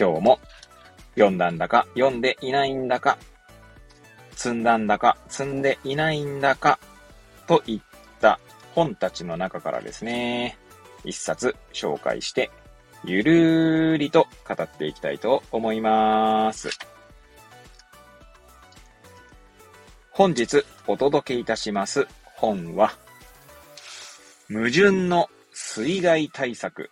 今日も読んだんだか、読んでいないんだか、積んだんだか、積んでいないんだか、といった本たちの中からですね、一冊紹介して、ゆるーりと語っていきたいと思います。本日お届けいたします本は、矛盾の水害対策。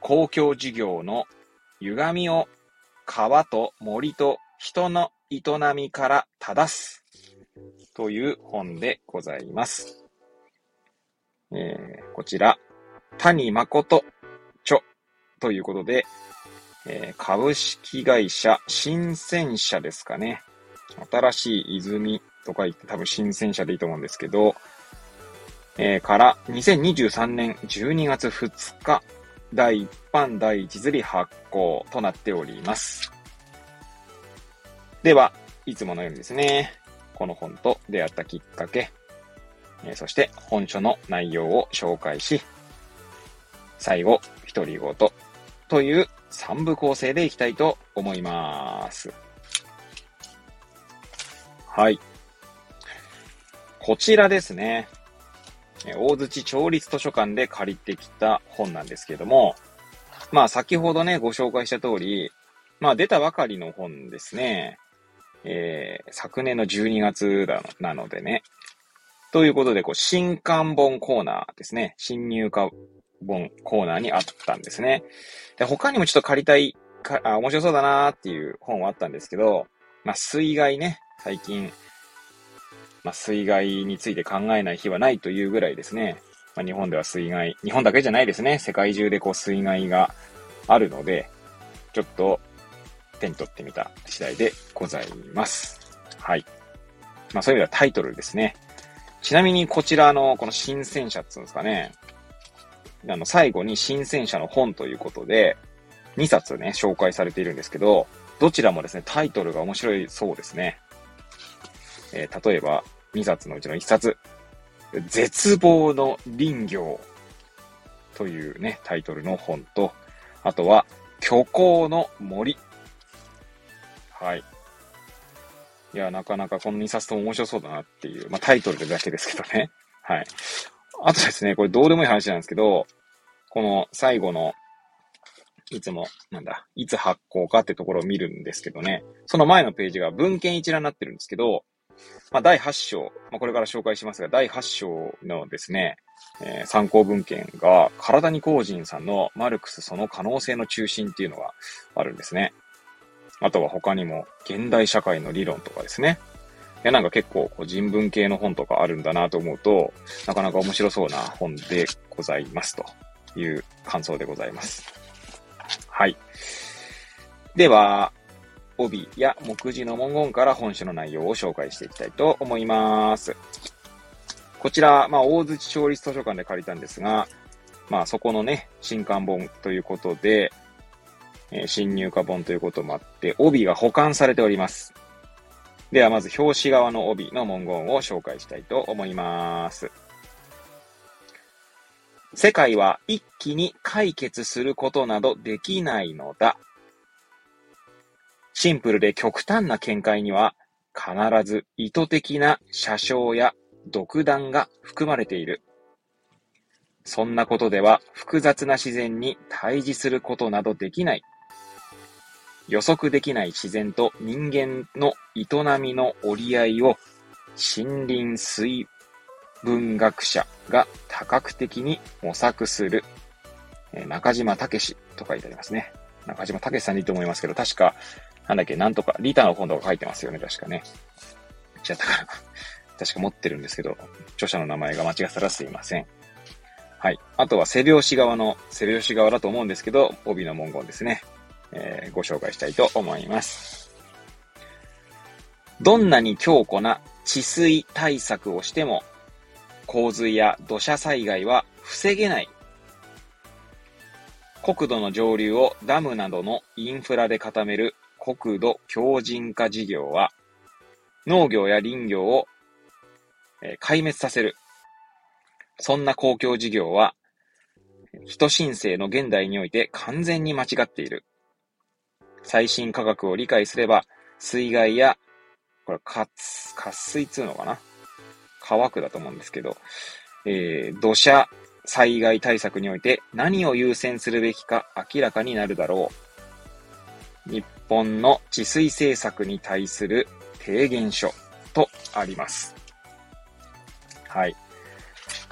公共事業の歪みを川と森と人の営みから正すという本でございます。えー、こちら、谷誠著ということで、えー、株式会社新鮮社ですかね。新しい泉とか言って多分新鮮社でいいと思うんですけど、えー、から2023年12月2日、第一版第一釣り発行となっております。では、いつものようにですね、この本と出会ったきっかけ、えそして本書の内容を紹介し、最後、独り言という3部構成でいきたいと思います。はい。こちらですね。大槌町立図書館で借りてきた本なんですけども、まあ先ほどね、ご紹介した通り、まあ出たばかりの本ですね。えー、昨年の12月だなのでね、ということで、こう、新刊本コーナーですね。新入荷本コーナーにあったんですね。で、他にもちょっと借りたい、かあ面白そうだなーっていう本はあったんですけど、まあ、水害ね、最近、まあ、水害について考えない日はないというぐらいですね。まあ、日本では水害、日本だけじゃないですね。世界中でこう水害があるので、ちょっと手に取ってみた次第でございます。はい。まあそういう意味ではタイトルですね。ちなみにこちらのこの新戦車っていうんですかね、あの最後に新戦車の本ということで、2冊ね、紹介されているんですけど、どちらもですね、タイトルが面白いそうですね。えー、例えば、2冊のうちの1冊、絶望の林業というね、タイトルの本と、あとは、虚構の森。はい。いや、なかなかこの2冊とも面白そうだなっていう、まあタイトルだけですけどね。はい。あとですね、これどうでもいい話なんですけど、この最後の、いつも、なんだ、いつ発行かってところを見るんですけどね、その前のページが文献一覧になってるんですけど、まあ、第8章、まあ、これから紹介しますが、第8章のですね、えー、参考文献が、体に工人さんのマルクスその可能性の中心っていうのがあるんですね。あとは他にも、現代社会の理論とかですね。いや、なんか結構、こう人文系の本とかあるんだなと思うと、なかなか面白そうな本でございますという感想でございます。はい。では、帯や目次の文言から本書の内容を紹介していきたいと思います。こちら、まあ、大槌町立図書館で借りたんですが、まあ、そこのね、新刊本ということで、えー、新入荷本ということもあって、帯が保管されております。ではまず表紙側の帯の文言を紹介したいと思います。世界は一気に解決することなどできないのだ。シンプルで極端な見解には必ず意図的な写生や独断が含まれている。そんなことでは複雑な自然に対峙することなどできない。予測できない自然と人間の営みの折り合いを森林水文学者が多角的に模索する、中島武史と書いてありますね。中島武史さんでいいと思いますけど、確か、なんだっけ、なんとか、リタの本とか書いてますよね、確かね。違ったかな。確か持ってるんですけど、著者の名前が間違ったらすいません。はい。あとは背拍子側の、背拍子側だと思うんですけど、帯の文言ですね。えー、ご紹介したいと思います。どんなに強固な治水対策をしても、洪水や土砂災害は防げない。国土の上流をダムなどのインフラで固める国土強靭化事業は、農業や林業を、え壊滅させる。そんな公共事業は、人申請の現代において完全に間違っている。最新科学を理解すれば、水害や、これ、渇、水っつうのかな？乾くだと思うんですけど、えー、土砂災害対策において何を優先するべきか明らかになるだろう。日本の治水政策に対する提言書とあります。はい。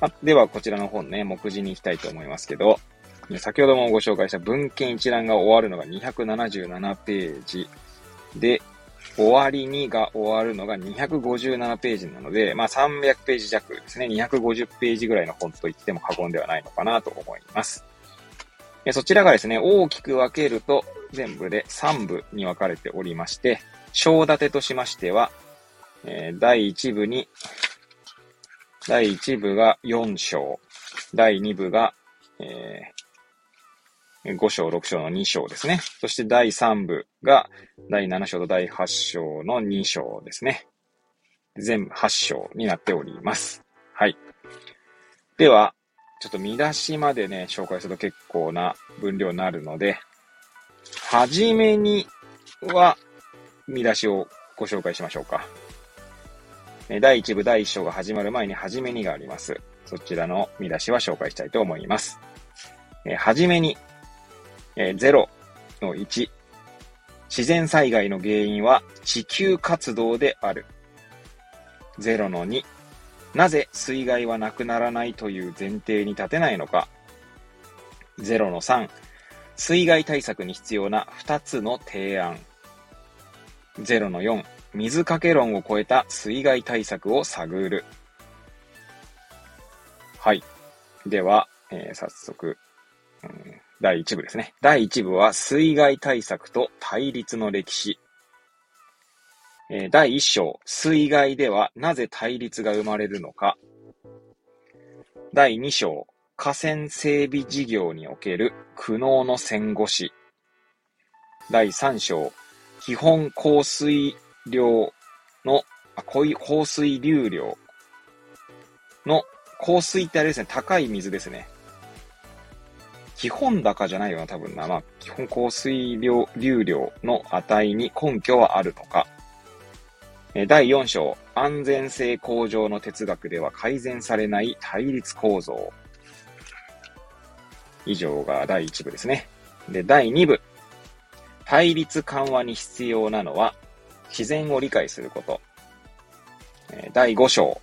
あでは、こちらの本ね、目次に行きたいと思いますけど、先ほどもご紹介した文献一覧が終わるのが277ページで、終わりにが終わるのが257ページなので、まあ300ページ弱ですね。250ページぐらいの本と言っても過言ではないのかなと思います。そちらがですね、大きく分けると全部で3部に分かれておりまして、章立てとしましては、えー、第1部に、第1部が4章、第2部が、えー、5章、6章の2章ですね。そして第3部が第7章と第8章の2章ですね。全部8章になっております。はい。では、ちょっと見出しまでね、紹介すると結構な分量になるので、はじめには、見出しをご紹介しましょうか。第1部第1章が始まる前にはじめにがあります。そちらの見出しは紹介したいと思います。はじめに、0の1、自然災害の原因は地球活動である。0の2、なぜ水害はなくならないという前提に立てないのか。0の3、水害対策に必要な2つの提案。0の4、水かけ論を超えた水害対策を探る。はい。では、えー、早速、うん、第1部ですね。第1部は水害対策と対立の歴史。えー、第1章、水害ではなぜ対立が生まれるのか。第2章、河川整備事業における苦悩の戦後史。第3章、基本降水量の、あ、こうい降水流量の、降水ってあれですね、高い水ですね。基本高じゃないよな、多分な。まあ、基本降水量、流量の値に根拠はあるのか。第4章、安全性向上の哲学では改善されない対立構造。以上が第1部ですね。で、第2部、対立緩和に必要なのは、自然を理解すること。第5章、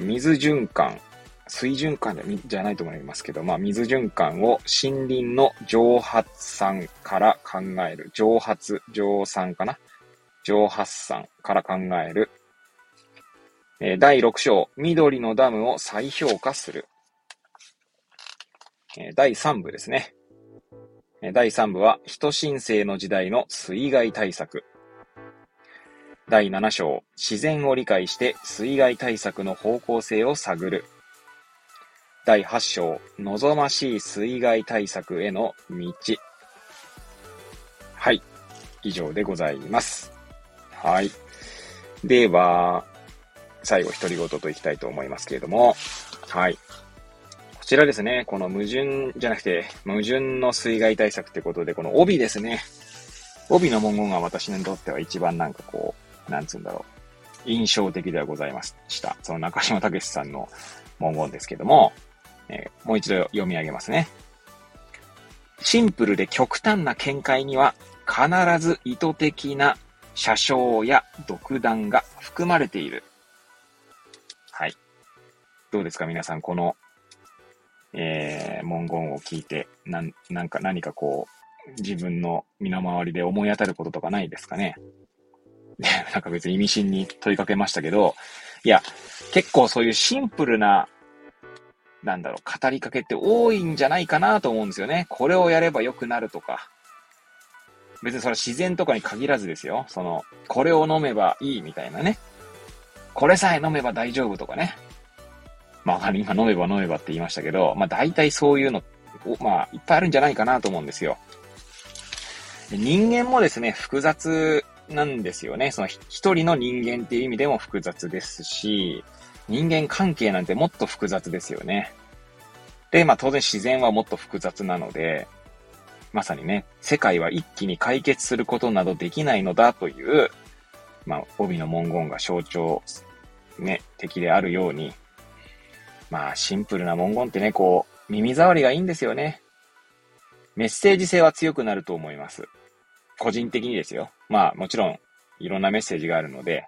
水循環、水循環じゃないと思いますけど、まあ、水循環を森林の蒸発酸から考える。蒸発、蒸散かな？蒸発酸から考える。第6章、緑のダムを再評価する。第3部ですね。第3部は、人申請の時代の水害対策。第7章、自然を理解して水害対策の方向性を探る。第8章、望ましい水害対策への道。はい。以上でございます。はい。では、最後、独り言といきたいと思いますけれども、はい。こちらですね、この矛盾じゃなくて、矛盾の水害対策ってことで、この帯ですね。帯の文言が私にとっては一番なんかこう、なんつうんだろう。印象的ではございました。その中島武さんの文言ですけども、えー、もう一度読み上げますね。シンプルで極端な見解には必ず意図的な車掌や独断が含まれている。はい。どうですか皆さん、このえー、文言を聞いて、なん、なんか何かこう、自分の身の回りで思い当たることとかないですかね？なんか別に意味深に問いかけましたけど、いや、結構そういうシンプルな、なんだろう、語りかけって多いんじゃないかなと思うんですよね。これをやれば良くなるとか、別にそれは自然とかに限らずですよ。その、これを飲めばいいみたいなね。これさえ飲めば大丈夫とかね。まあ、今飲めば飲めばって言いましたけど、まあ大体そういうの、まあいっぱいあるんじゃないかなと思うんですよ。人間もですね、複雑なんですよね。その一人の人間っていう意味でも複雑ですし、人間関係なんてもっと複雑ですよね。で、まあ当然自然はもっと複雑なので、まさにね、世界は一気に解決することなどできないのだという、まあ、帯の文言が象徴、ね、的であるように、まあ、シンプルな文言ってね、こう、耳障りがいいんですよね。メッセージ性は強くなると思います。個人的にですよ。まあ、もちろん、いろんなメッセージがあるので、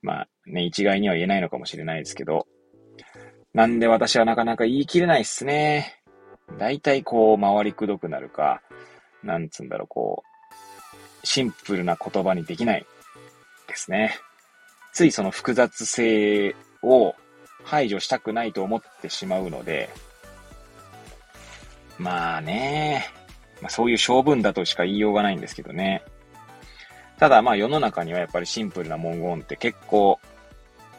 まあ、ね、一概には言えないのかもしれないですけど、なんで私はなかなか言い切れないっすね。大体こう、回りくどくなるか、なんつうんだろう、こう、シンプルな言葉にできないですね。ついその複雑性を排除したくないと思ってしまうので、まあね、まあ、そういう性分だとしか言いようがないんですけどね。ただまあ世の中にはやっぱりシンプルな文言って結構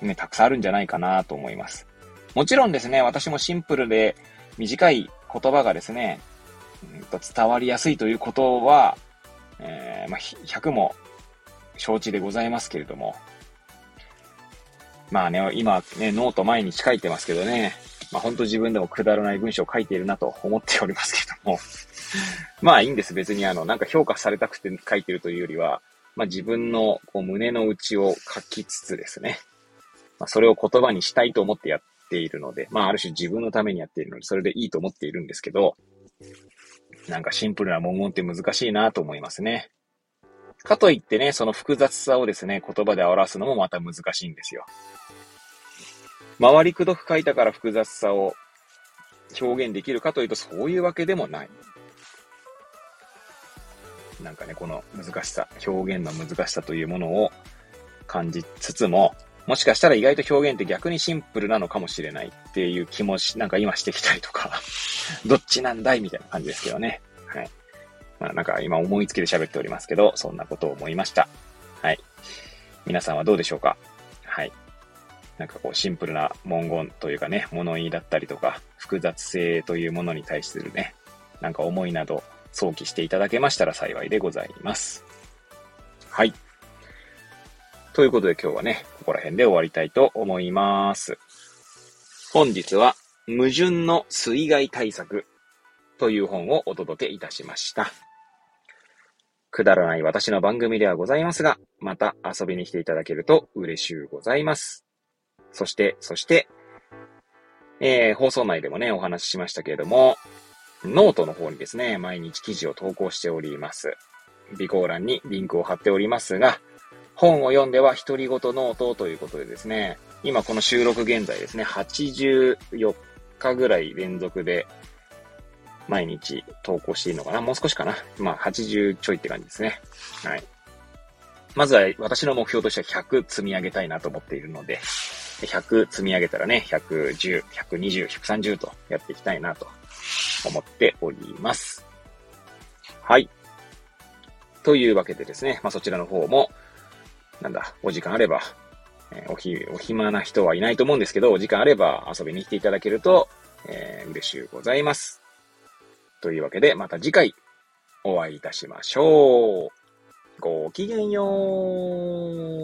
ね、たくさんあるんじゃないかなと思います。もちろんですね、私もシンプルで短い言葉がですね、うんと伝わりやすいということは、えー、まあ、100も承知でございますけれども、まあね、今ね、ノート毎日書いてますけどね、まあ本当自分でもくだらない文章を書いているなと思っておりますけども、まあいいんです。別にあの、なんか評価されたくて書いてるというよりは、まあ自分のこう胸の内を書きつつですね、まあそれを言葉にしたいと思ってやっているので、まあある種自分のためにやっているので、それでいいと思っているんですけど、なんかシンプルな文言って難しいなと思いますね。かといってね、その複雑さをですね、言葉で表すのもまた難しいんですよ。回りくどく書いたから複雑さを表現できるかというと、そういうわけでもない。なんかね、この難しさ、表現の難しさというものを感じつつも、もしかしたら意外と表現って逆にシンプルなのかもしれないっていう気もし、なんか今してきたりとかどっちなんだいみたいな感じですけどね。はい。まあなんか今思いつきで喋っておりますけど、そんなことを思いました。はい。皆さんはどうでしょうか？はい。なんかこうシンプルな文言というかね、物言いだったりとか、複雑性というものに対するね、なんか思いなど想起していただけましたら幸いでございます。はい。ということで今日はね、ここら辺で終わりたいと思います。本日は、矛盾の水害対策という本をお届けいたしました。くだらない私の番組ではございますが、また遊びに来ていただけると嬉しゅうございます。そして、そして、えー、放送内でもね、お話ししましたけれども、ノートの方にですね、毎日記事を投稿しております。備考欄にリンクを貼っておりますが、本を読んでは独り言ノートということでですね、今この収録現在ですね、84日ぐらい連続で毎日投稿していいのかな？もう少しかなまあ80ちょいって感じですね。はい。まずは私の目標としては100積み上げたいなと思っているので、100積み上げたらね、110、120、130とやっていきたいなと思っております。はい。というわけでですね、まあ、そちらの方も、なんだ、お時間あれば、え、おひ、お暇な人はいないと思うんですけど、お時間あれば遊びに来ていただけると、えー、嬉しゅうございます。というわけで、また次回お会いいたしましょう。ごきげんよう。